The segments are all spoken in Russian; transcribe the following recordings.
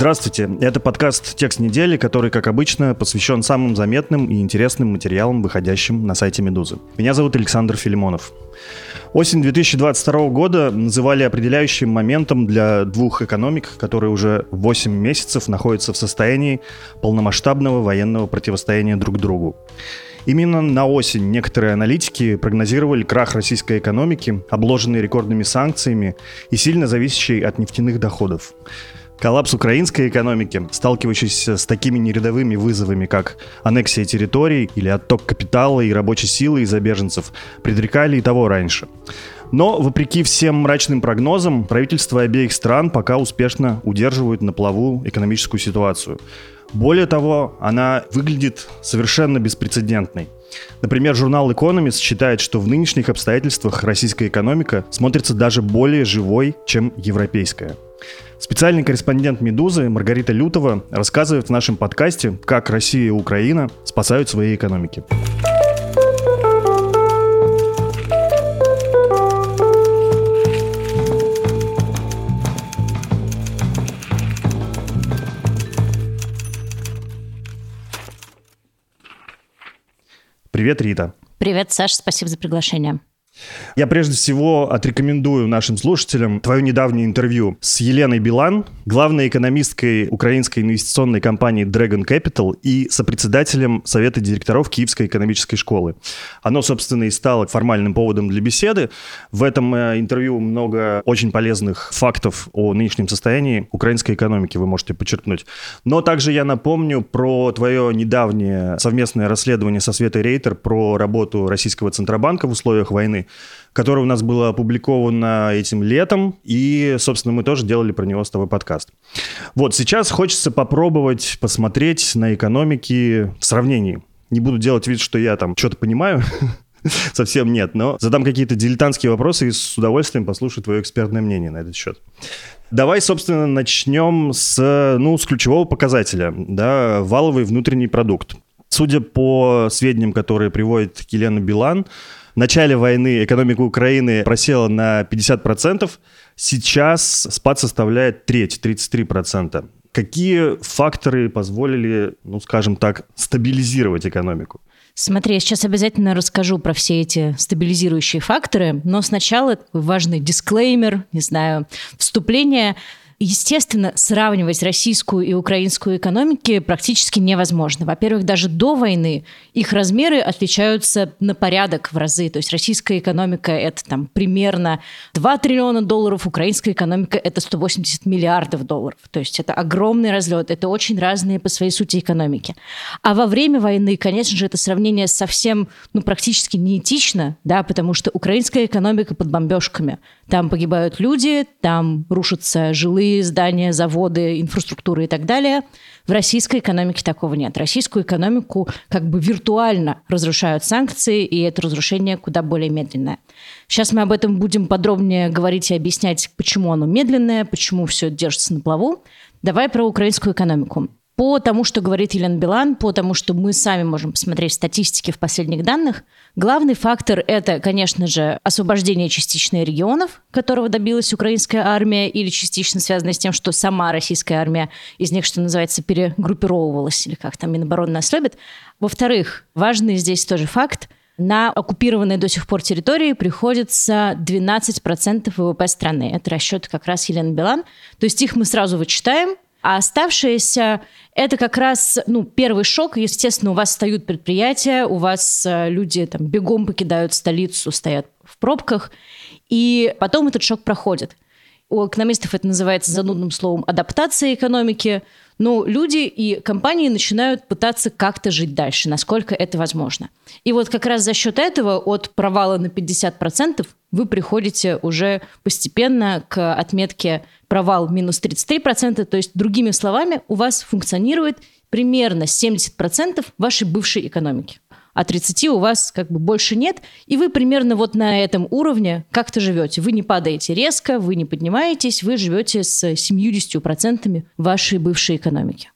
Здравствуйте, это подкаст «Текст недели», который, как обычно, посвящен самым заметным и интересным материалам, выходящим на сайте «Медузы». Меня зовут Александр Филимонов. Осень 2022 года называли определяющим моментом для двух экономик, которые уже 8 месяцев находятся в состоянии полномасштабного военного противостояния друг другу. Именно на осень некоторые аналитики прогнозировали крах российской экономики, обложенной рекордными санкциями и сильно зависящей от нефтяных доходов. Коллапс украинской экономики, сталкивающийся с такими нерядовыми вызовами, как аннексия территорий или отток капитала и рабочей силы из-за беженцев, предрекали и того раньше. Но, вопреки всем мрачным прогнозам, правительства обеих стран пока успешно удерживают на плаву экономическую ситуацию. Более того, она выглядит совершенно беспрецедентной. Например, журнал Economist считает, что в нынешних обстоятельствах российская экономика смотрится даже более живой, чем европейская. Специальный корреспондент «Медузы» Маргарита Лютова рассказывает в нашем подкасте, как Россия и Украина спасают свои экономики. Привет, Рита. Привет, Саша, спасибо за приглашение. Я прежде всего отрекомендую нашим слушателям твое недавнее интервью с Еленой Билан, главной экономисткой украинской инвестиционной компании Dragon Capital и сопредседателем Совета директоров Киевской экономической школы. Оно, собственно, и стало формальным поводом для беседы. В этом э, интервью много очень полезных фактов о нынешнем состоянии украинской экономики вы можете подчеркнуть. Но также я напомню про твое недавнее совместное расследование со Светой Рейтер про работу российского Центробанка в условиях войны которое у нас было опубликовано этим летом, и, собственно, мы тоже делали про него с тобой подкаст. Вот, сейчас хочется попробовать посмотреть на экономики в сравнении. Не буду делать вид, что я там что-то понимаю, совсем нет, но задам какие-то дилетантские вопросы и с удовольствием послушаю твое экспертное мнение на этот счет. Давай, собственно, начнем с, ну, с ключевого показателя, да, валовый внутренний продукт. Судя по сведениям, которые приводит Елена Билан, в начале войны экономика Украины просела на 50%, сейчас спад составляет треть, 33%. Какие факторы позволили, ну, скажем так, стабилизировать экономику? Смотри, я сейчас обязательно расскажу про все эти стабилизирующие факторы, но сначала важный дисклеймер, не знаю, вступление. Естественно, сравнивать российскую и украинскую экономики практически невозможно. Во-первых, даже до войны их размеры отличаются на порядок в разы. То есть российская экономика – это там примерно 2 триллиона долларов, украинская экономика – это 180 миллиардов долларов. То есть это огромный разлет, это очень разные по своей сути экономики. А во время войны, конечно же, это сравнение совсем, ну, практически неэтично, да, потому что украинская экономика под бомбежками. Там погибают люди, там рушатся жилые здания, заводы, инфраструктура и так далее. В российской экономике такого нет. Российскую экономику как бы виртуально разрушают санкции, и это разрушение куда более медленное. Сейчас мы об этом будем подробнее говорить и объяснять, почему оно медленное, почему все держится на плаву. Давай про украинскую экономику. По тому, что говорит Елена Билан, по тому, что мы сами можем посмотреть в статистике в последних данных, главный фактор – это, конечно же, освобождение частичных регионов, которого добилась украинская армия, или частично связанное с тем, что сама российская армия из них, что называется, перегруппировывалась, или как там Минобороны нас любит. Во-вторых, важный здесь тоже факт – на оккупированные до сих пор территории приходится 12% ВВП страны. Это расчет как раз Елены Билан. То есть их мы сразу вычитаем, а оставшиеся – это как раз ну, первый шок. Естественно, у вас встают предприятия, у вас э, люди там, бегом покидают столицу, стоят в пробках, и потом этот шок проходит. У экономистов это называется занудным словом адаптация экономики. Но люди и компании начинают пытаться как-то жить дальше, насколько это возможно. И вот как раз за счет этого от провала на 50% вы приходите уже постепенно к отметке провал минус 33%, то есть, другими словами, у вас функционирует примерно 70% вашей бывшей экономики. А 30 у вас как бы больше нет, и вы примерно вот на этом уровне как-то живете. Вы не падаете резко, вы не поднимаетесь, вы живете с 70% вашей бывшей экономики.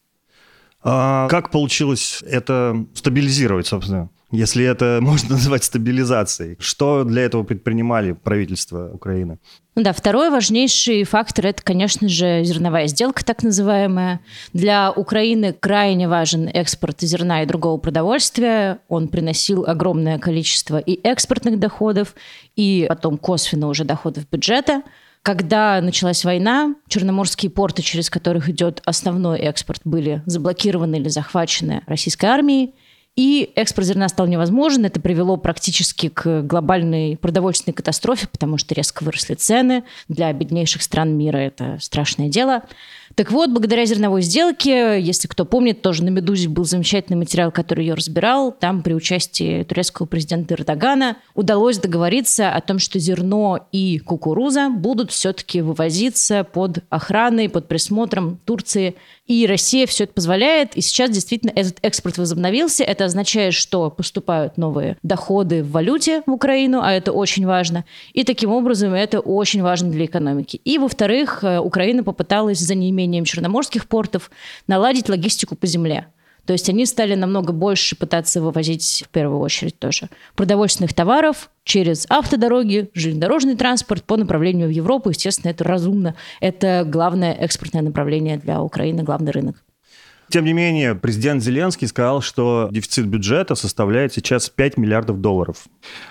А как получилось это стабилизировать, собственно? Если это можно назвать стабилизацией. Что для этого предпринимали правительство Украины? Ну да, второй важнейший фактор – это, конечно же, зерновая сделка, так называемая. Для Украины крайне важен экспорт зерна и другого продовольствия. Он приносил огромное количество и экспортных доходов, и потом косвенно уже доходов бюджета. Когда началась война, черноморские порты, через которых идет основной экспорт, были заблокированы или захвачены российской армией. И экспорт зерна стал невозможен. Это привело практически к глобальной продовольственной катастрофе, потому что резко выросли цены. Для беднейших стран мира это страшное дело. Так вот, благодаря зерновой сделке, если кто помнит, тоже на «Медузе» был замечательный материал, который ее разбирал. Там при участии турецкого президента Эрдогана удалось договориться о том, что зерно и кукуруза будут все-таки вывозиться под охраной, под присмотром Турции. И Россия все это позволяет. И сейчас действительно этот экспорт возобновился. Это означает, что поступают новые доходы в валюте в Украину, а это очень важно. И таким образом это очень важно для экономики. И, во-вторых, э, Украина попыталась за неимением неимением черноморских портов, наладить логистику по земле. То есть они стали намного больше пытаться вывозить, в первую очередь тоже, продовольственных товаров через автодороги, железнодорожный транспорт по направлению в Европу. Естественно, это разумно. Это главное экспортное направление для Украины, главный рынок. Тем не менее, президент Зеленский сказал, что дефицит бюджета составляет сейчас 5 миллиардов долларов.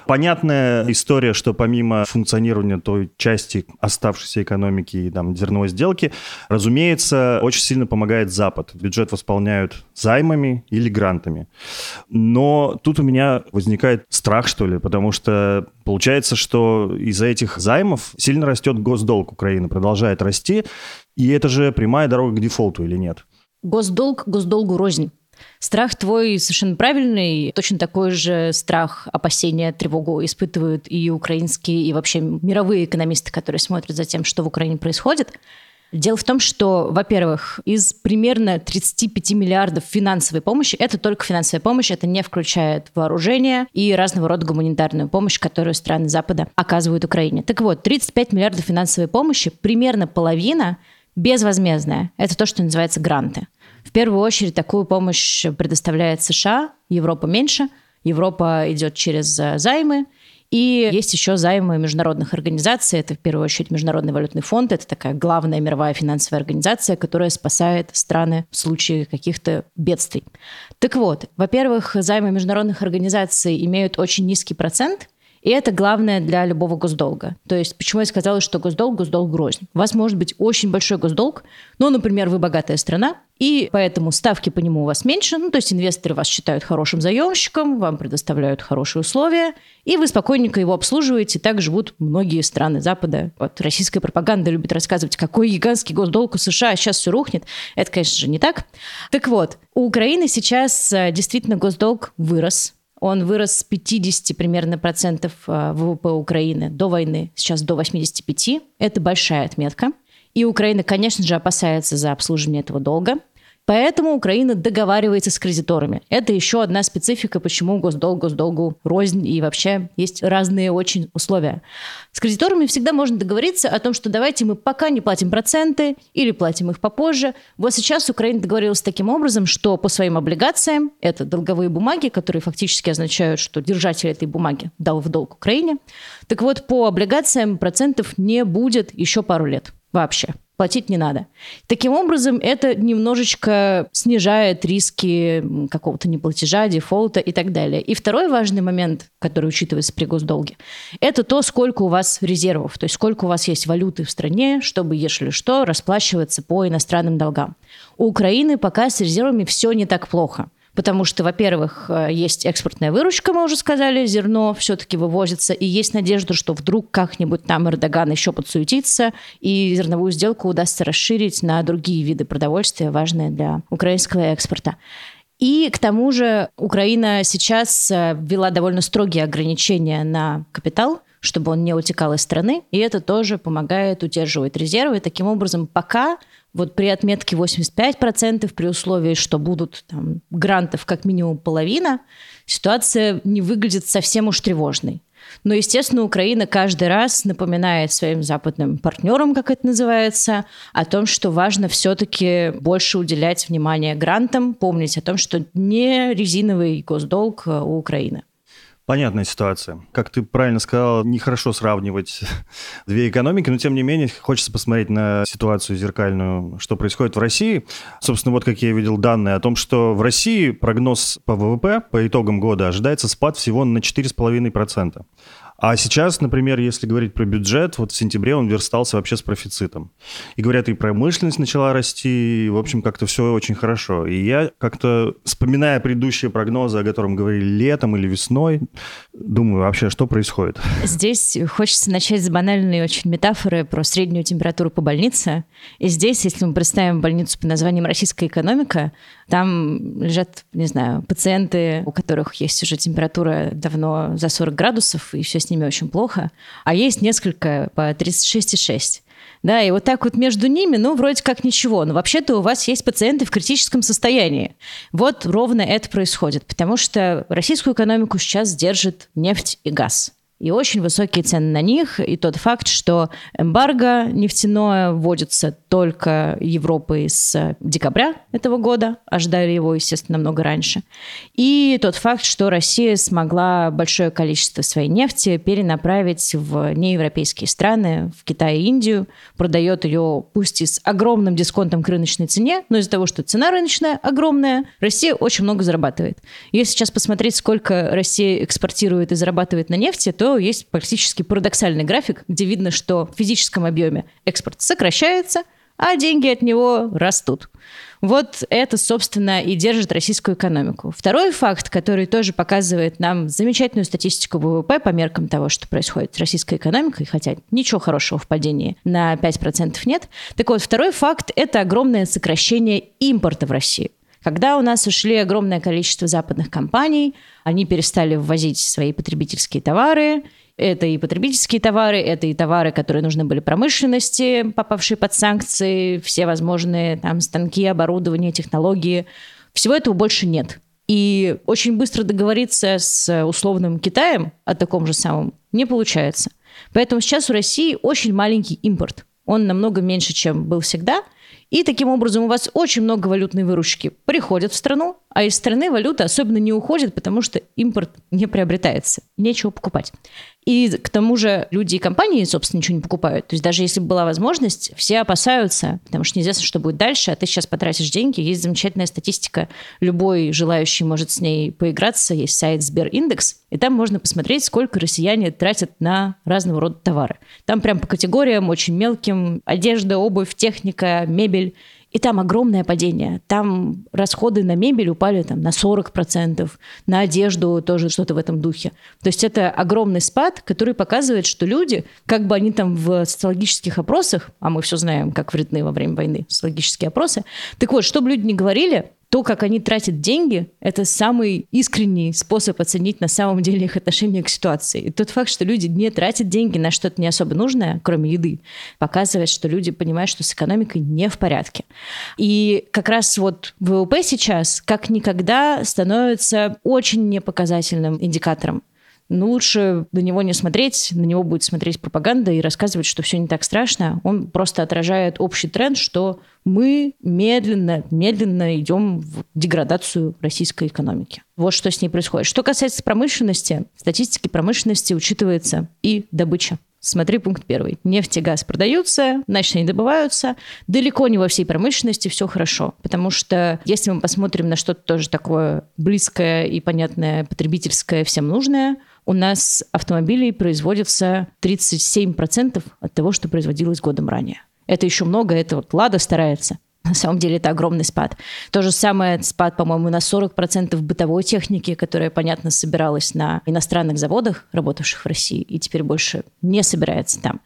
Понятная история, что помимо функционирования той части оставшейся экономики и там, зерновой сделки, разумеется, очень сильно помогает Запад. Бюджет восполняют займами или грантами. Но тут у меня возникает страх, что ли, потому что получается, что из-за этих займов сильно растет госдолг Украины, продолжает расти, и это же прямая дорога к дефолту или нет? Госдолг госдолгу рознь. Страх твой совершенно правильный. Точно такой же страх, опасения, тревогу испытывают и украинские, и вообще мировые экономисты, которые смотрят за тем, что в Украине происходит. Дело в том, что, во-первых, из примерно 35 миллиардов финансовой помощи, это только финансовая помощь, это не включает вооружение и разного рода гуманитарную помощь, которую страны Запада оказывают Украине. Так вот, 35 миллиардов финансовой помощи, примерно половина безвозмездная. Это то, что называется гранты. В первую очередь такую помощь предоставляет США, Европа меньше. Европа идет через э, займы, и есть еще займы международных организаций. Это в первую очередь Международный валютный фонд. Это такая главная мировая финансовая организация, которая спасает страны в случае каких-то бедствий. Так вот, во-первых, займы международных организаций имеют очень низкий процент, и это главное для любого госдолга. То есть, почему я сказала, что госдолг, госдолг рознь. У вас может быть очень большой госдолг, но, например, вы богатая страна, и поэтому ставки по нему у вас меньше, ну, то есть инвесторы вас считают хорошим заемщиком, вам предоставляют хорошие условия, и вы спокойненько его обслуживаете. Так живут многие страны Запада. Вот российская пропаганда любит рассказывать, какой гигантский госдолг у США, а сейчас все рухнет. Это, конечно же, не так. Так вот, у Украины сейчас э, действительно госдолг вырос, он вырос с 50 примерно процентов э, ВВП Украины до войны, сейчас до 85. Это большая отметка. И Украина, конечно же, опасается за обслуживание этого долга. Поэтому Украина договаривается с кредиторами. Это еще одна специфика, почему госдолг госдолгу рознь и вообще есть разные очень условия. С кредиторами всегда можно договориться о том, что давайте мы пока не платим проценты или платим их попозже. Вот сейчас Украина договорилась таким образом, что по своим облигациям, это долговые бумаги, которые фактически означают, что держатель этой бумаги дал в долг Украине, так вот по облигациям процентов не будет еще пару лет вообще платить не надо. Таким образом, это немножечко снижает риски какого-то неплатежа, дефолта и так далее. И второй важный момент, который учитывается при госдолге, это то, сколько у вас резервов, то есть сколько у вас есть валюты в стране, чтобы, если что, расплачиваться по иностранным долгам. У Украины пока с резервами все не так плохо – Потому что, во-первых, э, есть экспортная выручка, мы уже сказали, зерно все-таки вывозится, и есть надежда, что вдруг как-нибудь там Эрдоган еще подсуетится, и зерновую сделку удастся расширить на другие виды продовольствия, важные для украинского экспорта. И к тому же Украина сейчас э, ввела довольно строгие ограничения на капитал, чтобы он не утекал из страны, и это тоже помогает удерживать резервы. Таким образом, пока вот при отметке 85%, при условии, что будут там, грантов как минимум половина, ситуация не выглядит совсем уж тревожной. Но, естественно, Украина каждый раз напоминает своим западным партнерам, как это называется, о том, что важно все-таки больше уделять внимание грантам, помнить о том, что не резиновый госдолг у Украины. Понятная ситуация. Как ты правильно сказал, нехорошо сравнивать две экономики, но тем не менее хочется посмотреть на ситуацию зеркальную, что происходит в России. Собственно, вот как я видел данные о том, что в России прогноз по ВВП по итогам года ожидается спад всего на 4,5%. А сейчас, например, если говорить про бюджет, вот в сентябре он верстался вообще с профицитом. И говорят, и промышленность начала расти, и, в общем, как-то все очень хорошо. И я как-то, вспоминая предыдущие прогнозы, о котором говорили летом или весной, думаю, вообще, что происходит? Здесь хочется начать с банальной очень метафоры про среднюю температуру по больнице. И здесь, если мы представим больницу под названием «Российская экономика», там лежат, не знаю, пациенты, у которых есть уже температура давно за 40 градусов, и все с ними очень плохо. А есть несколько по 36,6. Да, и вот так вот между ними, ну, вроде как ничего. Но вообще-то у вас есть пациенты в критическом состоянии. Вот ровно это происходит, потому что российскую экономику сейчас держит нефть и газ и очень высокие цены на них, и тот факт, что эмбарго нефтяное вводится только Европой с декабря этого года, ожидали его, естественно, намного раньше, и тот факт, что Россия смогла большое количество своей нефти перенаправить в неевропейские страны, в Китай и Индию, продает ее пусть и с огромным дисконтом к рыночной цене, но из-за того, что цена рыночная огромная, Россия очень много зарабатывает. Если сейчас посмотреть, сколько Россия экспортирует и зарабатывает на нефти, то есть практически парадоксальный график, где видно, что в физическом объеме экспорт сокращается, а деньги от него растут. Вот это, собственно, и держит российскую экономику. Второй факт, который тоже показывает нам замечательную статистику ВВП по меркам того, что происходит с российской экономикой, хотя ничего хорошего в падении на 5% нет. Так вот, второй факт – это огромное сокращение импорта в Россию. Когда у нас ушли огромное количество западных компаний, они перестали ввозить свои потребительские товары, это и потребительские товары, это и товары, которые нужны были промышленности, попавшие под санкции, все возможные там станки, оборудование, технологии. Всего этого больше нет. И очень быстро договориться с условным Китаем о таком же самом не получается. Поэтому сейчас у России очень маленький импорт. Он намного меньше, чем был всегда. И таким образом у вас очень много валютной выручки приходит в страну, а из страны валюта особенно не уходит, потому что импорт не приобретается, нечего покупать. И к тому же люди и компании, собственно, ничего не покупают. То есть даже если бы была возможность, все опасаются, потому что неизвестно, что будет дальше, а ты сейчас потратишь деньги. Есть замечательная статистика, любой желающий может с ней поиграться. Есть сайт Сбериндекс, и там можно посмотреть, сколько россияне тратят на разного рода товары. Там прям по категориям, очень мелким, одежда, обувь, техника, мебель. И там огромное падение. Там расходы на мебель упали там, на 40%, на одежду тоже что-то в этом духе. То есть это огромный спад, который показывает, что люди, как бы они там в социологических опросах, а мы все знаем, как вредны во время войны социологические опросы, так вот, чтобы люди не говорили, то, как они тратят деньги, это самый искренний способ оценить на самом деле их отношение к ситуации. И тот факт, что люди не тратят деньги на что-то не особо нужное, кроме еды, показывает, что люди понимают, что с экономикой не в порядке. И как раз вот ВВП сейчас как никогда становится очень непоказательным индикатором ну, лучше на него не смотреть, на него будет смотреть пропаганда и рассказывать, что все не так страшно. Он просто отражает общий тренд, что мы медленно, медленно идем в деградацию российской экономики. Вот что с ней происходит. Что касается промышленности, в статистике промышленности учитывается и добыча. Смотри пункт первый. Нефть и газ продаются, значит, они добываются. Далеко не во всей промышленности все хорошо. Потому что если мы посмотрим на что-то тоже такое близкое и понятное, потребительское, всем нужное – у нас автомобилей производится 37% от того, что производилось годом ранее. Это еще много, это вот «Лада» старается. На самом деле это огромный спад. То же самое спад, по-моему, на 40% бытовой техники, которая, понятно, собиралась на иностранных заводах, работавших в России, и теперь больше не собирается там.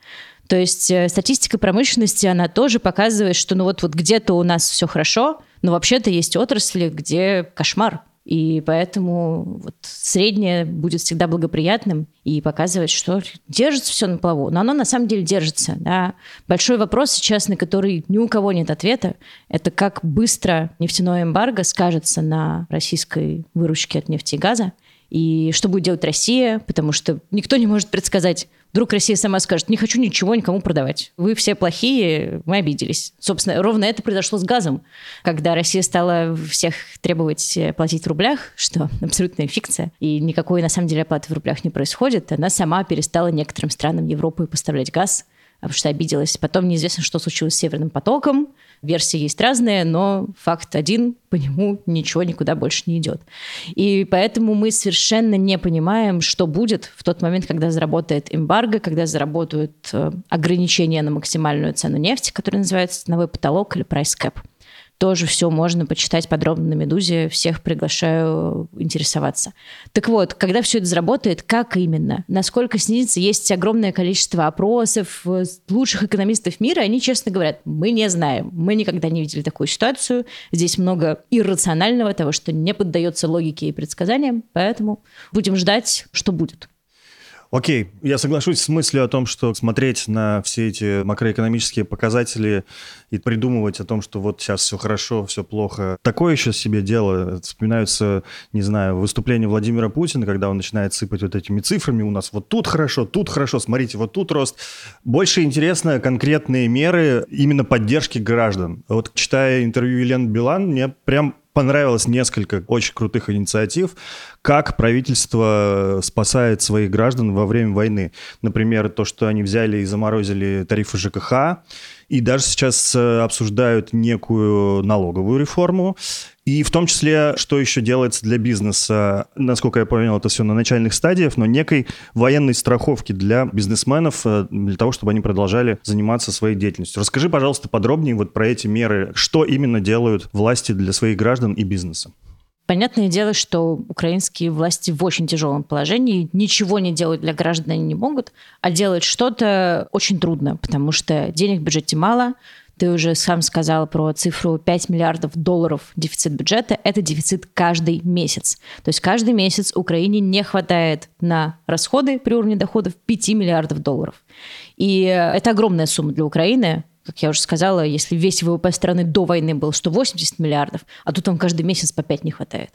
То есть э, статистика промышленности, она тоже показывает, что ну вот, вот где-то у нас все хорошо, но вообще-то есть отрасли, где кошмар. И поэтому вот среднее будет всегда благоприятным и показывает, что держится все на плаву. Но оно на самом деле держится. Да. Большой вопрос сейчас, на который ни у кого нет ответа, это как быстро нефтяное эмбарго скажется на российской выручке от нефти и газа. И что будет делать Россия, потому что никто не может предсказать, Вдруг Россия сама скажет, не хочу ничего никому продавать. Вы все плохие, мы обиделись. Собственно, ровно это произошло с газом, когда Россия стала всех требовать платить в рублях, что абсолютная фикция, и никакой на самом деле оплаты в рублях не происходит. Она сама перестала некоторым странам Европы поставлять газ, потому что обиделась. Потом неизвестно, что случилось с Северным потоком. Версии есть разные, но факт один, по нему ничего никуда больше не идет. И поэтому мы совершенно не понимаем, что будет в тот момент, когда заработает эмбарго, когда заработают э, ограничения на максимальную цену нефти, которая называется ценовой потолок или price cap. Тоже все можно почитать подробно на «Медузе». Всех приглашаю интересоваться. Так вот, когда все это заработает, как именно? Насколько снизится? Есть огромное количество опросов лучших экономистов мира. Они честно говорят, мы не знаем. Мы никогда не видели такую ситуацию. Здесь много иррационального, того, что не поддается логике и предсказаниям. Поэтому будем ждать, что будет. Окей, я соглашусь с мыслью о том, что смотреть на все эти макроэкономические показатели и придумывать о том, что вот сейчас все хорошо, все плохо. Такое еще себе дело. Вспоминаются, не знаю, выступления Владимира Путина, когда он начинает сыпать вот этими цифрами. У нас вот тут хорошо, тут хорошо, смотрите, вот тут рост. Больше интересно конкретные меры именно поддержки граждан. Вот читая интервью Елены Билан, мне прям понравилось несколько очень крутых инициатив, как правительство спасает своих граждан во время войны. Например, то, что они взяли и заморозили тарифы ЖКХ, и даже сейчас э, обсуждают некую налоговую реформу. И в том числе, что еще делается для бизнеса, насколько я понял, это все на начальных стадиях, но некой военной страховки для бизнесменов, э, для того, чтобы они продолжали заниматься своей деятельностью. Расскажи, пожалуйста, подробнее вот про эти меры, что именно делают власти для своих граждан и бизнеса. Понятное дело, что украинские власти в очень тяжелом положении, ничего не делать для граждан они не могут, а делать что-то очень трудно, потому что денег в бюджете мало, ты уже сам сказал про цифру 5 миллиардов долларов дефицит бюджета. Это дефицит каждый месяц. То есть каждый месяц Украине не хватает на расходы при уровне доходов 5 миллиардов долларов. И это огромная сумма для Украины как я уже сказала, если весь ВВП страны до войны был 180 миллиардов, а тут вам каждый месяц по 5 не хватает.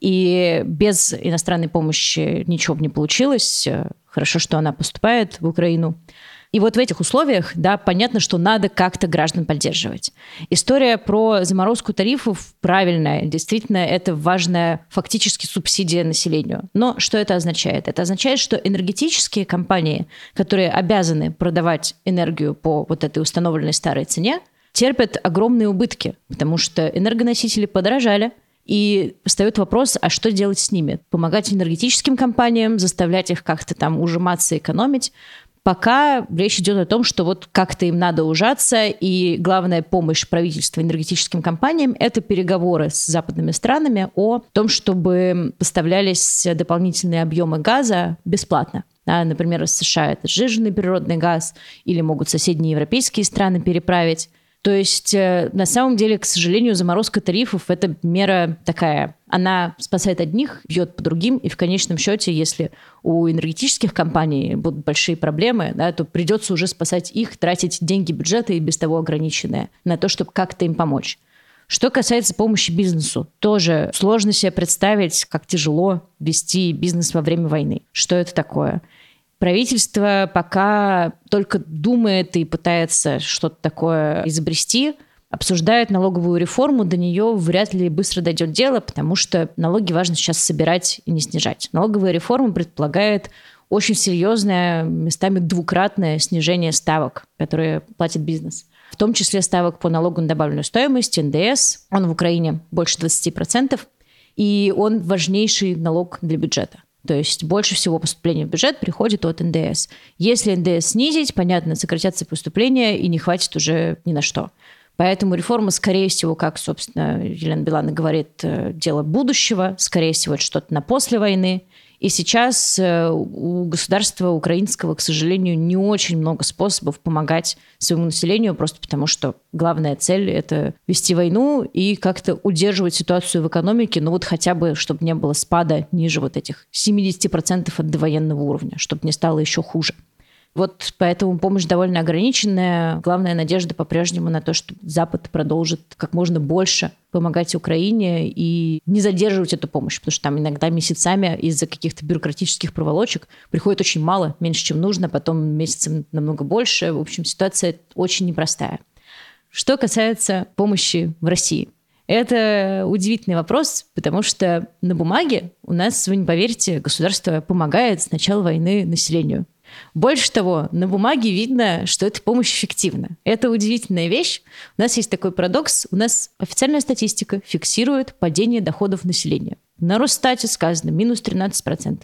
И без иностранной помощи ничего бы не получилось. Хорошо, что она поступает в Украину. И вот в этих условиях, да, понятно, что надо как-то граждан поддерживать. История про заморозку тарифов правильная. Действительно, это важная фактически субсидия населению. Но что это означает? Это означает, что энергетические компании, которые обязаны продавать энергию по вот этой установленной старой цене, терпят огромные убытки, потому что энергоносители подорожали, и встает вопрос, а что делать с ними? Помогать энергетическим компаниям, заставлять их как-то там ужиматься, экономить. Пока речь идет о том, что вот как-то им надо ужаться, и главная помощь правительства энергетическим компаниям – это переговоры с западными странами о том, чтобы поставлялись дополнительные объемы газа бесплатно. Да, например, из США это сжиженный природный газ, или могут соседние европейские страны переправить. То есть, э, на самом деле, к сожалению, заморозка тарифов – это мера такая, она спасает одних, бьет по другим, и в конечном счете, если у энергетических компаний будут большие проблемы, да, то придется уже спасать их, тратить деньги бюджета и без того ограниченные на то, чтобы как-то им помочь. Что касается помощи бизнесу, тоже сложно себе представить, как тяжело вести бизнес во время войны. Что это такое? Правительство пока только думает и пытается что-то такое изобрести, обсуждает налоговую реформу, до нее вряд ли быстро дойдет дело, потому что налоги важно сейчас собирать и не снижать. Налоговая реформа предполагает очень серьезное, местами двукратное снижение ставок, которые платит бизнес. В том числе ставок по налогу на добавленную стоимость, НДС. Он в Украине больше 20%. И он важнейший налог для бюджета. То есть больше всего поступлений в бюджет приходит от НДС. Если НДС снизить, понятно, сократятся поступления и не хватит уже ни на что. Поэтому реформа, скорее всего, как, собственно, Елена Билана говорит, э, дело будущего, скорее всего, это что-то на после войны. И сейчас э, у государства украинского, к сожалению, не очень много способов помогать своему населению, просто потому что главная цель – это вести войну и как-то удерживать ситуацию в экономике, ну вот хотя бы, чтобы не было спада ниже вот этих 70% от довоенного уровня, чтобы не стало еще хуже. Вот поэтому помощь довольно ограниченная. Главная надежда по-прежнему на то, что Запад продолжит как можно больше помогать Украине и не задерживать эту помощь, потому что там иногда месяцами из-за каких-то бюрократических проволочек приходит очень мало, меньше, чем нужно, потом месяцем намного больше. В общем, ситуация очень непростая. Что касается помощи в России. Это удивительный вопрос, потому что на бумаге у нас, вы не поверите, государство помогает с начала войны населению. Больше того, на бумаге видно, что эта помощь эффективна. Это удивительная вещь. У нас есть такой парадокс. У нас официальная статистика фиксирует падение доходов населения. На Росстате сказано минус 13%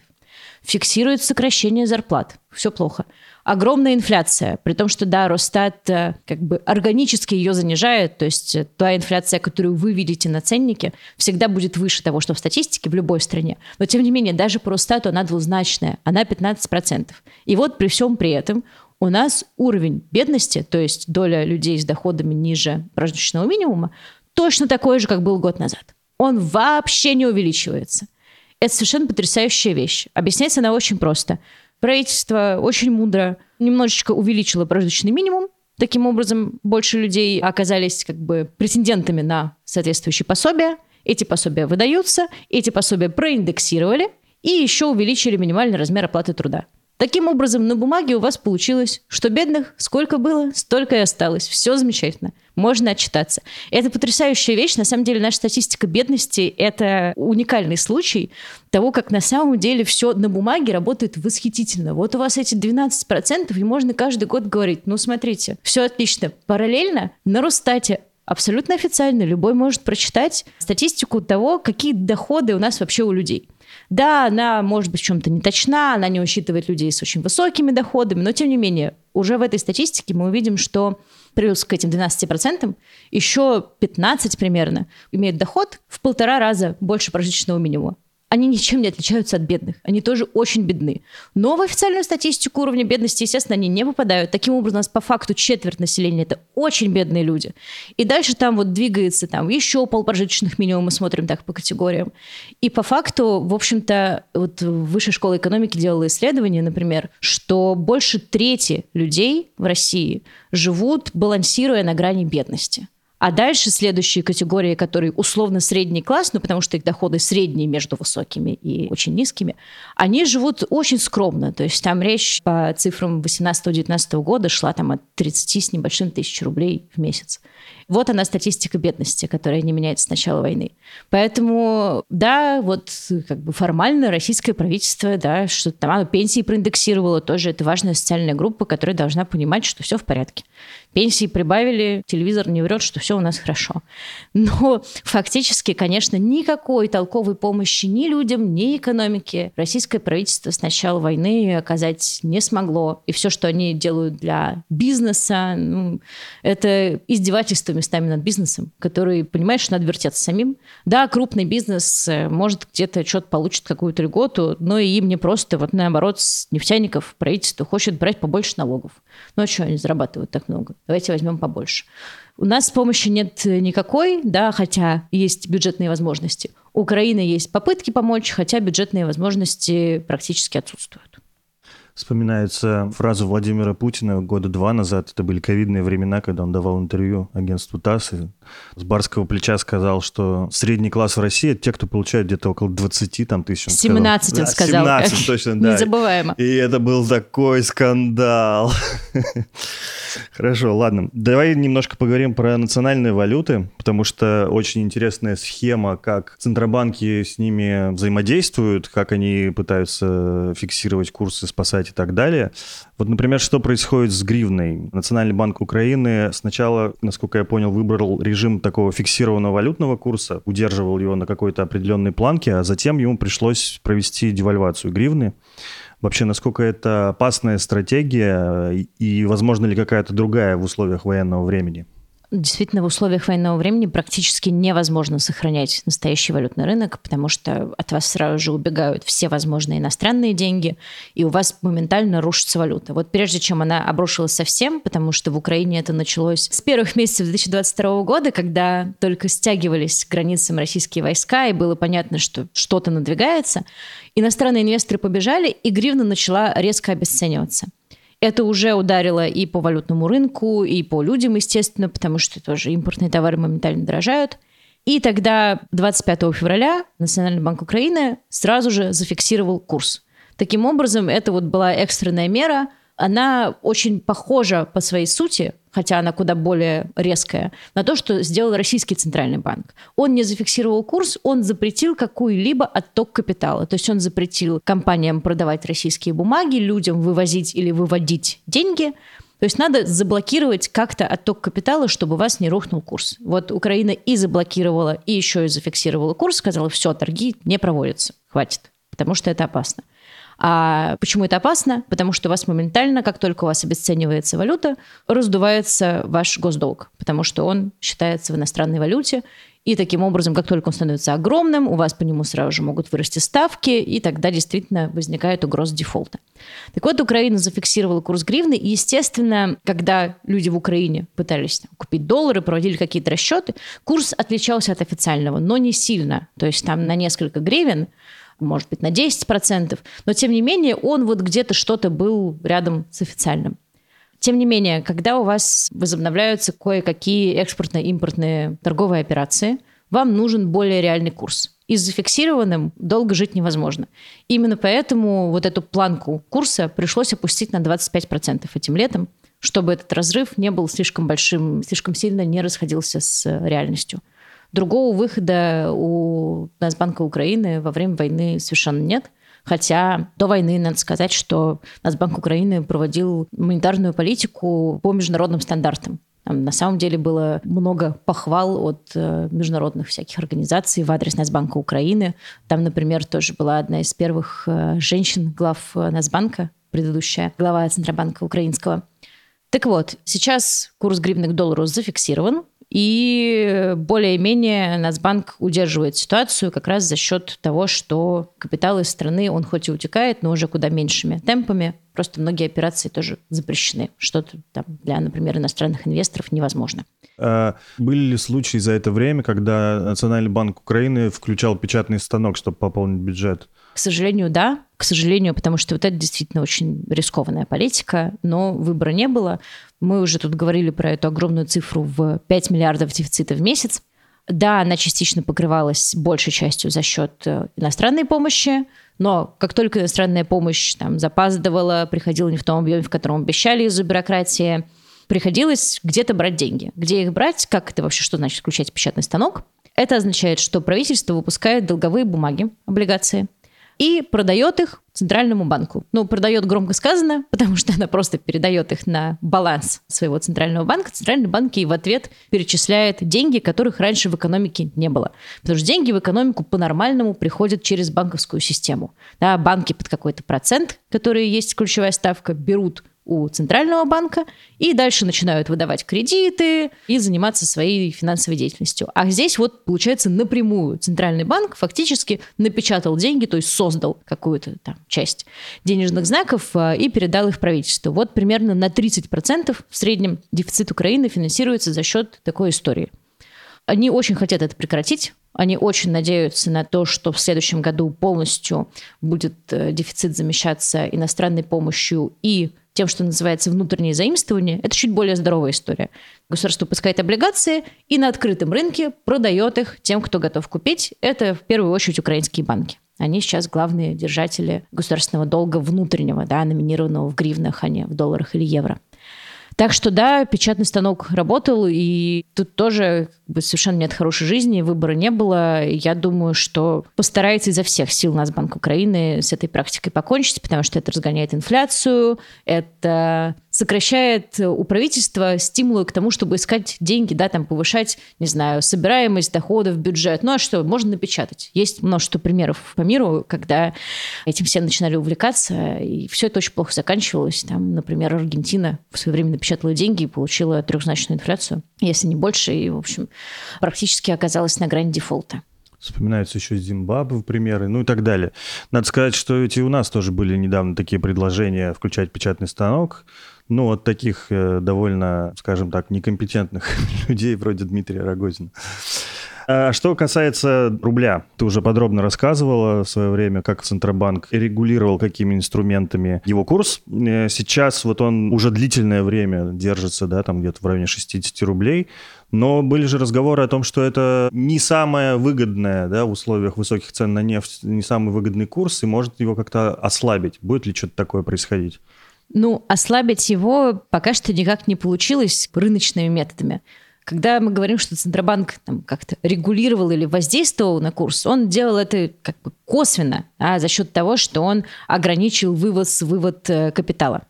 фиксирует сокращение зарплат. Все плохо. Огромная инфляция, при том, что, да, Росстат э, как бы органически ее занижает, то есть э, та инфляция, которую вы видите на ценнике, всегда будет выше того, что в статистике в любой стране. Но, тем не менее, даже по Росстату она двузначная, она 15%. И вот при всем при этом у нас уровень бедности, то есть доля людей с доходами ниже прожиточного минимума, точно такой же, как был год назад. Он вообще не увеличивается – это совершенно потрясающая вещь. Объясняется она очень просто. Правительство очень мудро немножечко увеличило прожиточный минимум, Таким образом, больше людей оказались как бы претендентами на соответствующие пособия. Эти пособия выдаются, эти пособия проиндексировали и еще увеличили минимальный размер оплаты труда. Таким образом, на бумаге у вас получилось, что бедных сколько было, столько и осталось. Все замечательно. Можно отчитаться. Это потрясающая вещь. На самом деле, наша статистика бедности – это уникальный случай того, как на самом деле все на бумаге работает восхитительно. Вот у вас эти 12%, и можно каждый год говорить, ну, смотрите, все отлично. Параллельно на Росстате абсолютно официально любой может прочитать статистику того, какие доходы у нас вообще у людей – да, она может быть в чем-то не точна, она не учитывает людей с очень высокими доходами, но тем не менее, уже в этой статистике мы увидим, что плюс к этим 12% еще 15 примерно имеют доход в полтора раза больше прожиточного минимума они ничем не отличаются от бедных. Они тоже очень бедны. Но в официальную статистику уровня бедности, естественно, они не попадают. Таким образом, у нас по факту четверть населения – это очень бедные люди. И дальше там вот двигается там еще полпрожиточных минимум, мы смотрим так по категориям. И по факту, в общем-то, вот Высшая школа экономики делала исследование, например, что больше трети людей в России живут, балансируя на грани бедности. А дальше следующие категории, которые условно средний класс, ну потому что их доходы средние между высокими и очень низкими, они живут очень скромно. То есть там речь по цифрам 18-19 года шла там от 30 с небольшим тысяч рублей в месяц. Вот она статистика бедности, которая не меняется с начала войны. Поэтому, да, вот как бы формально российское правительство, да, что там оно пенсии проиндексировало, тоже это важная социальная группа, которая должна понимать, что все в порядке. Пенсии прибавили, телевизор не врет, что все у нас хорошо. Но фактически, конечно, никакой толковой помощи ни людям, ни экономике российское правительство с начала войны оказать не смогло. И все, что они делают для бизнеса, ну, это издевательство местами над бизнесом, который понимает, что надо вертеться самим. Да, крупный бизнес э, может где-то что-то получит какую-то льготу, но и им не просто, вот наоборот, с нефтяников правительство хочет брать побольше налогов. Ну а что они зарабатывают так много? Давайте возьмем побольше. У нас помощи нет никакой, да, хотя есть бюджетные возможности. У Украины есть попытки помочь, хотя бюджетные возможности практически отсутствуют. Вспоминается фраза Владимира Путина года два назад. Это были ковидные времена, когда он давал интервью агентству ТАСС. И с барского плеча сказал, что средний класс в России – это те, кто получает где-то около 20 там, тысяч. Он 17 он сказал. Да, 17 точно, да. Незабываемо. И это был такой скандал. Хорошо, ладно. Давай немножко поговорим про национальные валюты, потому что очень интересная схема, как центробанки с ними взаимодействуют, как они пытаются фиксировать курсы, спасать и так далее. Вот, например, что происходит с гривной? Национальный банк Украины сначала, насколько я понял, выбрал режим такого фиксированного валютного курса, удерживал его на какой-то определенной планке, а затем ему пришлось провести девальвацию гривны. Вообще, насколько это опасная стратегия и, возможно ли какая-то другая в условиях военного времени? Действительно, в условиях военного времени практически невозможно сохранять настоящий валютный рынок, потому что от вас сразу же убегают все возможные иностранные деньги, и у вас моментально рушится валюта. Вот прежде чем она обрушилась совсем, потому что в Украине это началось с первых месяцев 2022 года, когда только стягивались к границам российские войска, и было понятно, что что-то надвигается, иностранные инвесторы побежали, и гривна начала резко обесцениваться. Это уже ударило и по валютному рынку, и по людям, естественно, потому что тоже импортные товары моментально дорожают. И тогда 25 февраля Национальный банк Украины сразу же зафиксировал курс. Таким образом, это вот была экстренная мера – она очень похожа по своей сути, хотя она куда более резкая, на то, что сделал российский центральный банк. Он не зафиксировал курс, он запретил какой-либо отток капитала. То есть он запретил компаниям продавать российские бумаги, людям вывозить или выводить деньги. То есть надо заблокировать как-то отток капитала, чтобы у вас не рухнул курс. Вот Украина и заблокировала, и еще и зафиксировала курс, сказала, все, торги не проводятся, хватит, потому что это опасно. А почему это опасно? Потому что у вас моментально, как только у вас обесценивается валюта, раздувается ваш госдолг, потому что он считается в иностранной валюте, и таким образом, как только он становится огромным, у вас по нему сразу же могут вырасти ставки, и тогда действительно возникает угроза дефолта. Так вот, Украина зафиксировала курс гривны, и, естественно, когда люди в Украине пытались там, купить доллары, проводили какие-то расчеты, курс отличался от официального, но не сильно. То есть там на несколько гривен может быть, на 10%, но тем не менее он вот где-то что-то был рядом с официальным. Тем не менее, когда у вас возобновляются кое-какие экспортно-импортные торговые операции, вам нужен более реальный курс. И с зафиксированным долго жить невозможно. Именно поэтому вот эту планку курса пришлось опустить на 25% этим летом, чтобы этот разрыв не был слишком большим, слишком сильно не расходился с реальностью. Другого выхода у Нацбанка Украины во время войны совершенно нет. Хотя до войны надо сказать, что Нацбанк Украины проводил монетарную политику по международным стандартам. Там на самом деле было много похвал от э, международных всяких организаций в адрес Нацбанка Украины. Там, например, тоже была одна из первых э, женщин, глав э, Нацбанка, предыдущая глава Центробанка Украинского. Так вот, сейчас курс гривны к доллару зафиксирован, и более-менее Нацбанк удерживает ситуацию как раз за счет того, что капитал из страны, он хоть и утекает, но уже куда меньшими темпами. Просто многие операции тоже запрещены. Что-то там для, например, иностранных инвесторов невозможно. А были ли случаи за это время, когда Национальный банк Украины включал печатный станок, чтобы пополнить бюджет? К сожалению, да. К сожалению, потому что вот это действительно очень рискованная политика, но выбора не было. Мы уже тут говорили про эту огромную цифру в 5 миллиардов дефицита в месяц. Да, она частично покрывалась большей частью за счет э, иностранной помощи, но как только иностранная помощь там запаздывала, приходила не в том объеме, в котором обещали из-за бюрократии, приходилось где-то брать деньги. Где их брать? Как это вообще, что значит включать печатный станок? Это означает, что правительство выпускает долговые бумаги, облигации – и продает их центральному банку. Ну, продает громко сказано, потому что она просто передает их на баланс своего центрального банка. Центральный банк ей в ответ перечисляет деньги, которых раньше в экономике не было. Потому что деньги в экономику по-нормальному приходят через банковскую систему. Да, банки под какой-то процент, который есть ключевая ставка, берут у Центрального банка и дальше начинают выдавать кредиты и заниматься своей финансовой деятельностью. А здесь вот получается напрямую Центральный банк фактически напечатал деньги, то есть создал какую-то там часть денежных знаков а, и передал их правительству. Вот примерно на 30% в среднем дефицит Украины финансируется за счет такой истории. Они очень хотят это прекратить, они очень надеются на то, что в следующем году полностью будет э, дефицит замещаться иностранной помощью и тем, что называется внутреннее заимствование, это чуть более здоровая история. Государство выпускает облигации и на открытом рынке продает их тем, кто готов купить. Это в первую очередь украинские банки. Они сейчас главные держатели государственного долга внутреннего, да, номинированного в гривнах, а не в долларах или евро. Так что да, печатный станок работал, и тут тоже совершенно нет хорошей жизни, выбора не было. Я думаю, что постарается изо всех сил Нацбанк Украины с этой практикой покончить, потому что это разгоняет инфляцию, это сокращает у правительства стимулы к тому, чтобы искать деньги, да, там повышать, не знаю, собираемость доходов, бюджет. Ну а что, можно напечатать. Есть множество примеров по миру, когда этим все начинали увлекаться, и все это очень плохо заканчивалось. Там, например, Аргентина в свое время напечатала деньги и получила трехзначную инфляцию, если не больше, и, в общем, практически оказалась на грани дефолта. Вспоминаются еще Зимбабве примеры, ну и так далее. Надо сказать, что ведь и у нас тоже были недавно такие предложения включать печатный станок. Ну, от таких э, довольно, скажем так, некомпетентных людей вроде Дмитрия Рогозина. А что касается рубля, ты уже подробно рассказывала в свое время, как Центробанк регулировал какими инструментами его курс. Э, сейчас вот он уже длительное время держится, да, там где-то в районе 60 рублей. Но были же разговоры о том, что это не самое выгодное да, в условиях высоких цен на нефть, не самый выгодный курс, и может его как-то ослабить. Будет ли что-то такое происходить? Ну, ослабить его пока что никак не получилось рыночными методами. Когда мы говорим, что Центробанк там, как-то регулировал или воздействовал на курс, он делал это как бы косвенно, а за счет того, что он ограничил вывоз-вывод э, капитала.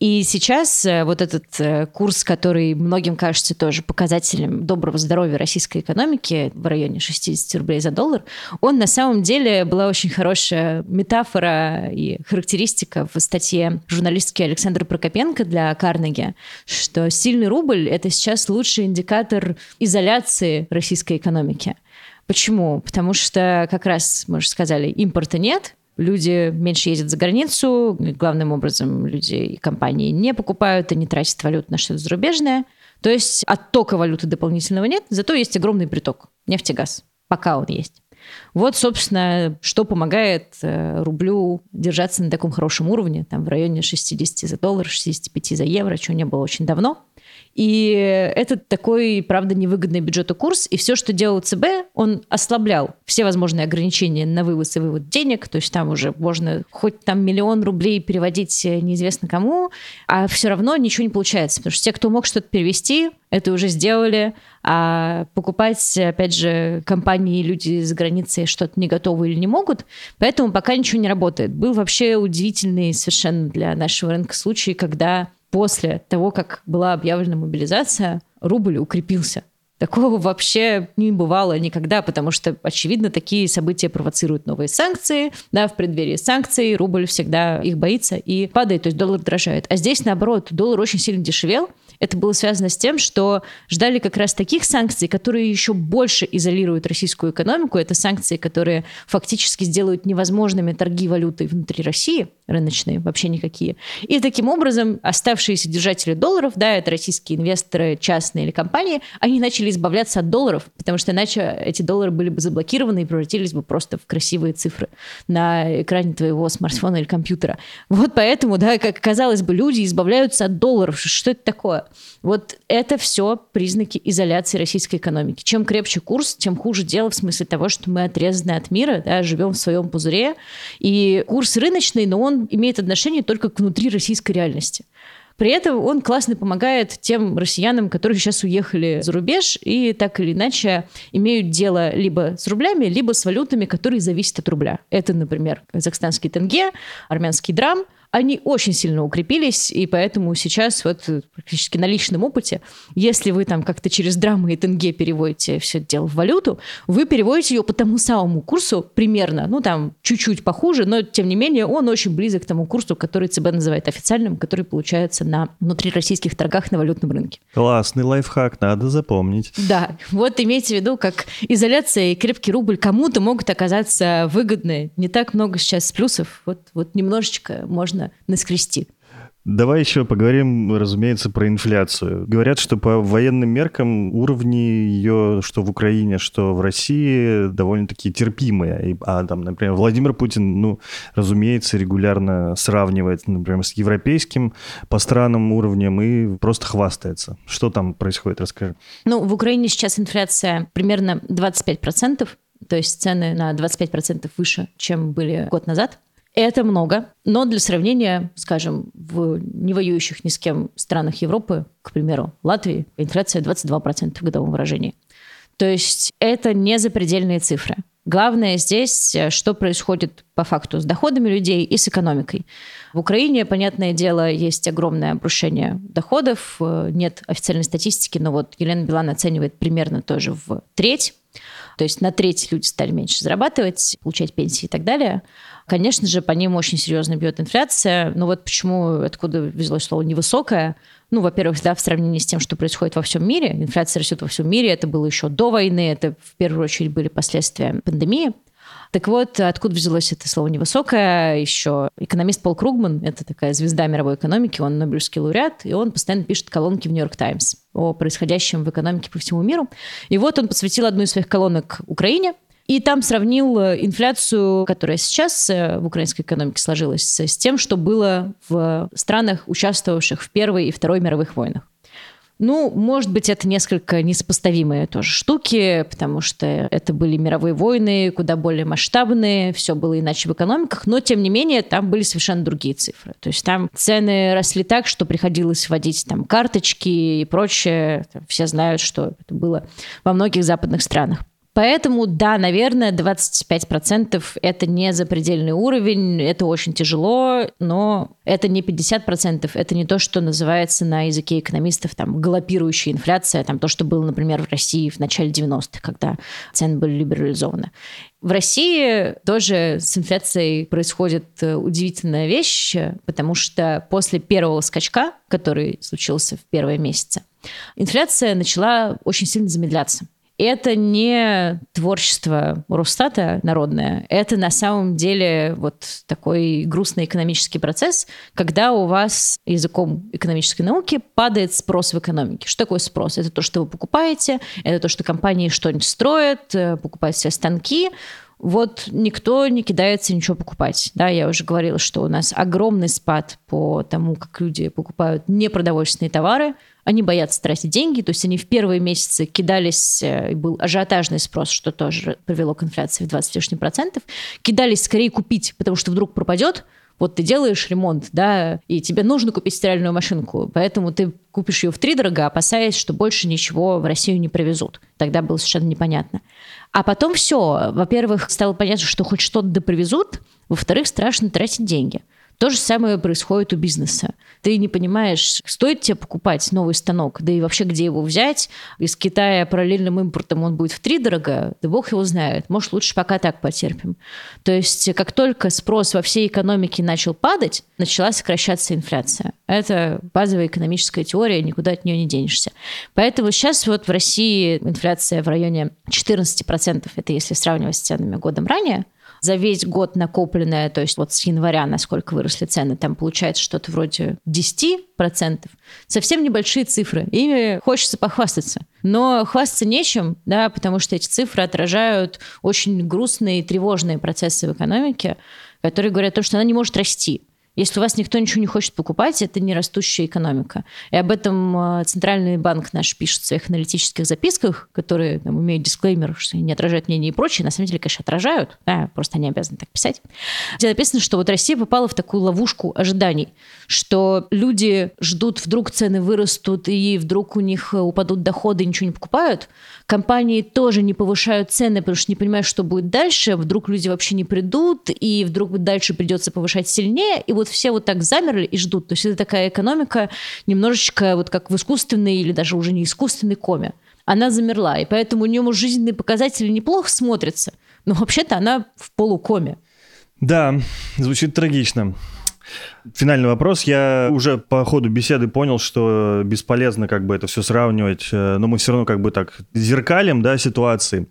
И сейчас э, вот этот э, курс, который многим кажется тоже показателем доброго здоровья российской экономики в районе 60 рублей за доллар, он на самом деле была очень хорошая метафора и характеристика в статье журналистки Александра Прокопенко для Карнеги, что сильный рубль – это сейчас лучший индикатор изоляции российской экономики. Почему? Потому что, как раз, мы уже сказали, импорта нет, люди меньше ездят за границу, главным образом люди и компании не покупают и не тратят валюту на что-то зарубежное. То есть оттока валюты дополнительного нет, зато есть огромный приток нефти, газ, пока он есть. Вот, собственно, что помогает э, рублю держаться на таком хорошем уровне, там в районе 60 за доллар, 65 за евро, чего не было очень давно – и это такой, правда, невыгодный бюджету курс. И все, что делал ЦБ, он ослаблял все возможные ограничения на вывоз и вывод денег. То есть там уже можно хоть там миллион рублей переводить э, неизвестно кому, а все равно ничего не получается. Потому что те, кто мог что-то перевести, это уже сделали, а покупать, опять же, компании, люди за границей что-то не готовы или не могут, поэтому пока ничего не работает. Был вообще удивительный совершенно для нашего рынка случай, когда после того, как была объявлена мобилизация, рубль укрепился. Такого вообще не бывало никогда, потому что, очевидно, такие события провоцируют новые санкции. Да, в преддверии санкций рубль всегда их боится и падает, то есть доллар дрожает. А здесь, наоборот, доллар очень сильно дешевел, это было связано с тем, что ждали как раз таких санкций, которые еще больше изолируют российскую экономику. Это санкции, которые фактически сделают невозможными торги валютой внутри России, рыночные, вообще никакие. И таким образом оставшиеся держатели долларов, да, это российские инвесторы, частные или компании, они начали избавляться от долларов, потому что иначе эти доллары были бы заблокированы и превратились бы просто в красивые цифры на экране твоего смартфона или компьютера. Вот поэтому, да, как казалось бы, люди избавляются от долларов. Что это такое? Вот это все признаки изоляции российской экономики. Чем крепче курс, тем хуже дело в смысле того, что мы отрезаны от мира, да, живем в своем пузыре. И курс рыночный, но он имеет отношение только к внутри российской реальности. При этом он классно помогает тем россиянам, которые сейчас уехали за рубеж и так или иначе имеют дело либо с рублями, либо с валютами, которые зависят от рубля. Это, например, казахстанский тенге, армянский драм – они очень сильно укрепились, и поэтому сейчас вот практически на личном опыте, если вы там как-то через драмы и тенге переводите все это дело в валюту, вы переводите ее по тому самому курсу примерно, ну там чуть-чуть похуже, но тем не менее он очень близок к тому курсу, который ЦБ называет официальным, который получается на внутрироссийских торгах на валютном рынке. Классный лайфхак, надо запомнить. Да, вот имейте в виду, как изоляция и крепкий рубль кому-то могут оказаться выгодны. Не так много сейчас плюсов, вот, вот немножечко можно можно наскрести. Давай еще поговорим, разумеется, про инфляцию. Говорят, что по военным меркам уровни ее, что в Украине, что в России, довольно-таки терпимые. А там, например, Владимир Путин, ну, разумеется, регулярно сравнивает, например, с европейским по странам уровнем и просто хвастается. Что там происходит, расскажи. Ну, в Украине сейчас инфляция примерно 25%, то есть цены на 25% выше, чем были год назад. Это много, но для сравнения, скажем, в не воюющих ни с кем странах Европы, к примеру, Латвии, инфляция 22% в годовом выражении. То есть это не запредельные цифры. Главное здесь, э, что происходит по факту с доходами людей и с экономикой. В Украине, понятное дело, есть огромное обрушение доходов, э, нет официальной статистики, но вот Елена Билан оценивает примерно тоже в треть. То есть на треть люди стали меньше зарабатывать, получать пенсии и так далее. Конечно же, по ним очень серьезно бьет инфляция. Но вот почему, откуда взялось слово «невысокая», ну, во-первых, да, в сравнении с тем, что происходит во всем мире, инфляция растет во всем мире, это было еще до войны, это в первую очередь были последствия пандемии. Так вот, откуда взялось это слово «невысокое»? Еще экономист Пол Кругман, это такая звезда мировой экономики, он Нобелевский лауреат, и он постоянно пишет колонки в «Нью-Йорк Таймс» о происходящем в экономике по всему миру. И вот он посвятил одну из своих колонок Украине, и там сравнил э, инфляцию, которая сейчас э, в украинской экономике сложилась, с тем, что было в странах, участвовавших в Первой и Второй мировых войнах. Ну, может быть, это несколько несопоставимые тоже штуки, потому что это были мировые войны, куда более масштабные, все было иначе в экономиках, но, тем не менее, там были совершенно другие цифры. То есть там цены росли так, что приходилось вводить там карточки и прочее. Все знают, что это было во многих западных странах. Поэтому, да, наверное, 25% это не запредельный уровень, это очень тяжело, но это не 50%, это не то, что называется на языке экономистов там галопирующая инфляция, там то, что было, например, в России в начале 90-х, когда цены были либерализованы. В России тоже с инфляцией происходит э, удивительная вещь, потому что после первого скачка, который случился в первые месяцы, инфляция начала очень сильно замедляться это не творчество Росстата народное, это на самом деле вот такой грустный экономический процесс, когда у вас языком экономической науки падает спрос в экономике. Что такое спрос? Это то, что вы покупаете, это то, что компании что-нибудь строят, э, покупают все станки, вот никто не кидается ничего покупать. Да, я уже говорила, что у нас огромный спад по тому, как люди покупают непродовольственные товары – они боятся тратить деньги, то есть они в первые месяцы кидались, э, был ажиотажный спрос, что тоже привело к инфляции в 20 лишним процентов, кидались скорее купить, потому что вдруг пропадет, вот ты делаешь ремонт, да, и тебе нужно купить стиральную машинку, поэтому ты купишь ее в три дорога, опасаясь, что больше ничего в Россию не привезут. Тогда было совершенно непонятно. А потом все. Во-первых, стало понятно, что хоть что-то да привезут, во-вторых, страшно тратить деньги. То же самое происходит у бизнеса. Ты не понимаешь, стоит тебе покупать новый станок, да и вообще где его взять. Из Китая параллельным импортом он будет в три дорого, да бог его знает. Может, лучше пока так потерпим. То есть, как только спрос во всей экономике начал падать, начала сокращаться инфляция. Это базовая экономическая теория, никуда от нее не денешься. Поэтому сейчас вот в России инфляция в районе 14%, это если сравнивать с ценами годом ранее, за весь год накопленное, то есть вот с января, насколько выросли цены, там получается что-то вроде 10%. Совсем небольшие цифры. Ими хочется похвастаться. Но хвастаться нечем, да, потому что эти цифры отражают очень грустные и тревожные процессы в экономике, которые говорят о том, что она не может расти. Если у вас никто ничего не хочет покупать, это не растущая экономика. И об этом э, Центральный банк наш пишет в своих аналитических записках, которые там, имеют дисклеймер, что не отражают мнение и прочее. На самом деле, конечно, отражают. Да, просто они обязаны так писать. Где написано, что вот Россия попала в такую ловушку ожиданий, что люди ждут, вдруг цены вырастут, и вдруг у них упадут доходы, и ничего не покупают. Компании тоже не повышают цены, потому что не понимают, что будет дальше. Вдруг люди вообще не придут, и вдруг дальше придется повышать сильнее. И вот все вот так замерли и ждут. То есть это такая экономика немножечко вот как в искусственной или даже уже не искусственной коме. Она замерла, и поэтому у нее, жизненные показатели неплохо смотрятся, но вообще-то она в полукоме. Да, звучит трагично. Финальный вопрос. Я уже по ходу беседы понял, что бесполезно как бы это все сравнивать, э, но мы все равно как бы так зеркалим, да, ситуации.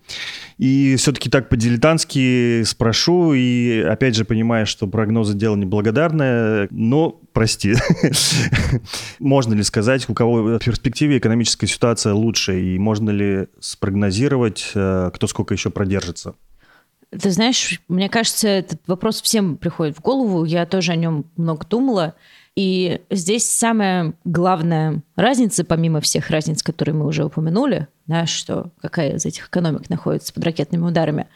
И все-таки так по-дилетантски спрошу, и опять же понимаю, что прогнозы дело неблагодарное, но прости. Можно ли сказать, у кого в перспективе экономическая ситуация лучше, и можно ли спрогнозировать, э, кто сколько еще продержится? Ты знаешь, мне кажется, этот вопрос всем приходит в голову. Я тоже о нем много думала. И здесь самая главная разница, помимо всех разниц, которые мы уже упомянули, да, что какая из этих экономик находится под ракетными ударами.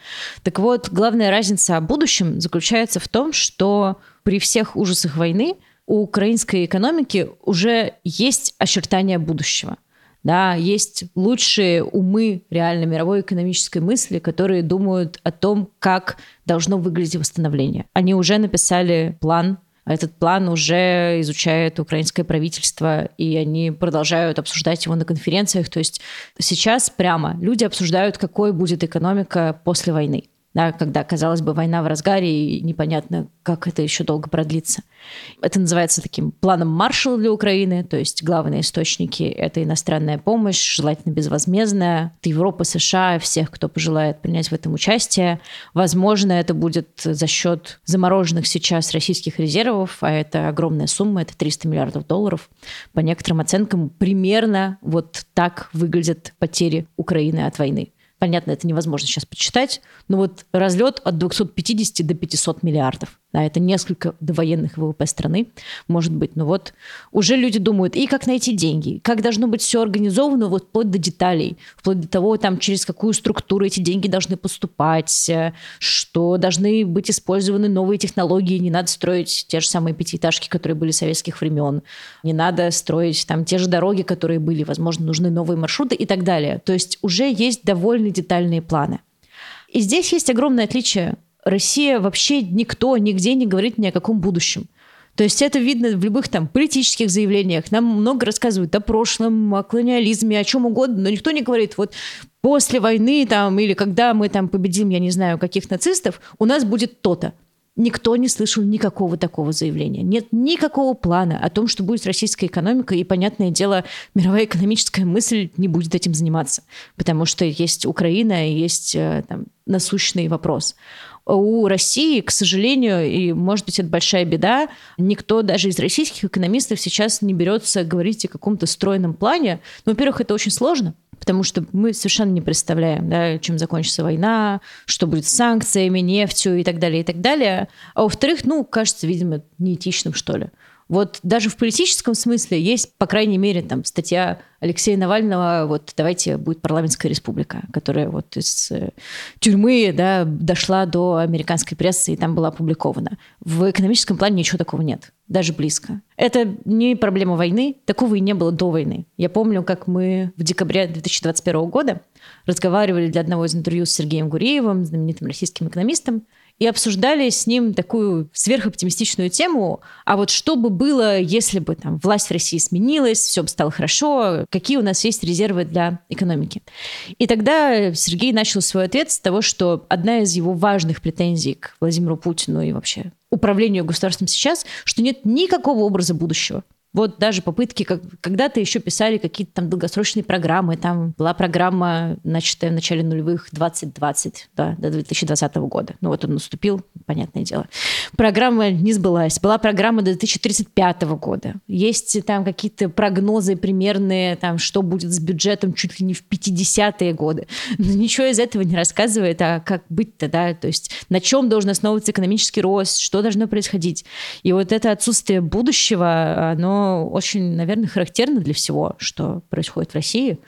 Так вот, главная разница о будущем заключается в том, что при всех ужасах войны у украинской экономики уже есть очертания будущего. Да, есть лучшие умы реально мировой экономической мысли, которые думают о том, как должно выглядеть восстановление. Они уже написали план этот план уже изучает украинское правительство, и они продолжают обсуждать его на конференциях. То есть сейчас прямо люди обсуждают, какой будет экономика после войны да, когда, казалось бы, война в разгаре, и непонятно, как это еще долго продлится. Это называется таким планом Маршалла для Украины, то есть главные источники – это иностранная помощь, желательно безвозмездная, от Европы, США, всех, кто пожелает принять в этом участие. Возможно, это будет за счет замороженных сейчас российских резервов, а это огромная сумма, это 300 миллиардов долларов. По некоторым оценкам, примерно вот так выглядят потери Украины от войны. Понятно, это невозможно сейчас почитать, но вот разлет от 250 до 500 миллиардов. Да, это несколько довоенных ВВП страны, может быть. Но вот уже люди думают, и как найти деньги, как должно быть все организовано вот вплоть до деталей, вплоть до того, там, через какую структуру эти деньги должны поступать, что должны быть использованы новые технологии, не надо строить те же самые пятиэтажки, которые были советских времен, не надо строить там те же дороги, которые были, возможно, нужны новые маршруты и так далее. То есть уже есть довольно детальные планы. И здесь есть огромное отличие Россия вообще никто нигде не говорит ни о каком будущем. То есть это видно в любых там политических заявлениях. Нам много рассказывают о прошлом, о колониализме, о чем угодно, но никто не говорит, вот после войны там или когда мы там победим, я не знаю, каких нацистов, у нас будет то-то. Никто не слышал никакого такого заявления. Нет никакого плана о том, что будет российская экономика, и, понятное дело, мировая экономическая мысль не будет этим заниматься, потому что есть Украина есть э, там, насущный вопрос у России, к сожалению, и, может быть, это большая беда, никто даже из российских экономистов сейчас не берется говорить о каком-то стройном плане. Ну, во-первых, это очень сложно, потому что мы совершенно не представляем, да, чем закончится война, что будет с санкциями, нефтью и так далее, и так далее. А во-вторых, ну, кажется, видимо, неэтичным, что ли. Вот даже в политическом смысле есть, по крайней мере, там статья Алексея Навального, вот давайте будет парламентская республика, которая вот из э, тюрьмы да, дошла до американской прессы и там была опубликована. В экономическом плане ничего такого нет, даже близко. Это не проблема войны, такого и не было до войны. Я помню, как мы в декабре 2021 года разговаривали для одного из интервью с Сергеем Гуриевым, знаменитым российским экономистом, и обсуждали с ним такую сверхоптимистичную тему, а вот что бы было, если бы там власть в России сменилась, все бы стало хорошо, какие у нас есть резервы для экономики. И тогда Сергей начал свой ответ с того, что одна из его важных претензий к Владимиру Путину и вообще управлению государством сейчас, что нет никакого образа будущего. Вот даже попытки, как, когда-то еще писали какие-то там долгосрочные программы. Там была программа, начатая в начале нулевых 2020, да, до 2020 года. Ну вот он наступил, понятное дело. Программа не сбылась. Была программа до 2035 года. Есть там какие-то прогнозы примерные, там, что будет с бюджетом чуть ли не в 50-е годы. Но ничего из этого не рассказывает, а как быть-то, да, то есть на чем должен основываться экономический рост, что должно происходить. И вот это отсутствие будущего, очень, наверное, характерно для всего, что происходит в России,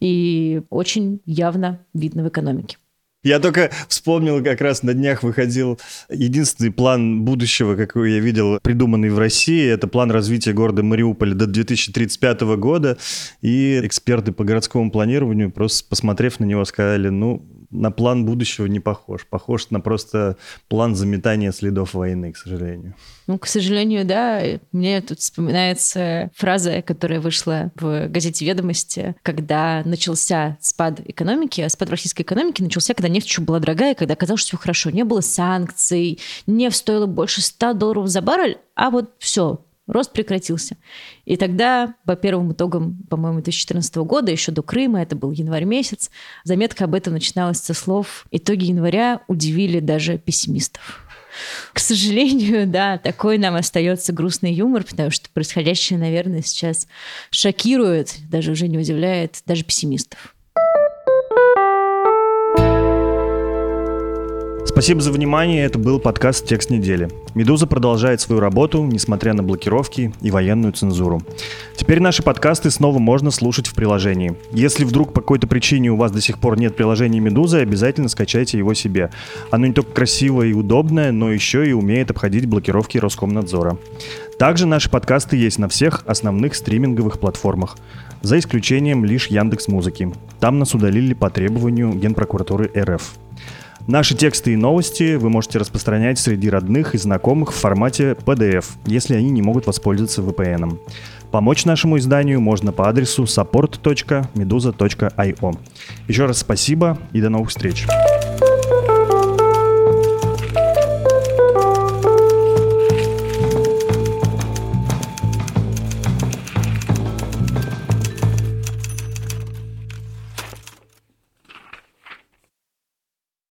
и очень явно видно в экономике. Я только вспомнил, как раз на днях выходил единственный план будущего, какой я видел, придуманный в России. Это план развития города Мариуполя до 2035 года. И эксперты по городскому планированию, просто посмотрев на него, сказали, ну, на план будущего не похож. Похож на просто план заметания следов войны, к сожалению. Ну, к сожалению, да. Мне тут вспоминается фраза, которая вышла в газете «Ведомости», когда начался спад экономики, а спад российской экономики начался, когда нефть еще была дорогая, когда казалось, что все хорошо. Не было санкций, нефть стоила больше 100 долларов за баррель, а вот все, рост прекратился. И тогда, по первым итогам, по-моему, 2014 года, еще до Крыма, это был январь месяц, заметка об этом начиналась со слов «Итоги января удивили даже пессимистов». К сожалению, да, такой нам остается грустный юмор, потому что происходящее, наверное, сейчас шокирует, даже уже не удивляет даже пессимистов. Спасибо за внимание. Это был подкаст «Текст недели». «Медуза» продолжает свою работу, несмотря на блокировки и военную цензуру. Теперь наши подкасты снова можно слушать в приложении. Если вдруг по какой-то причине у вас до сих пор нет приложения «Медузы», обязательно скачайте его себе. Оно не только красивое и удобное, но еще и умеет обходить блокировки Роскомнадзора. Также наши подкасты есть на всех основных стриминговых платформах. за исключением лишь Яндекс Музыки. Там нас удалили по требованию Генпрокуратуры РФ. Наши тексты и новости вы можете распространять среди родных и знакомых в формате PDF, если они не могут воспользоваться VPN. Помочь нашему изданию можно по адресу support.meduza.io. Еще раз спасибо и до новых встреч.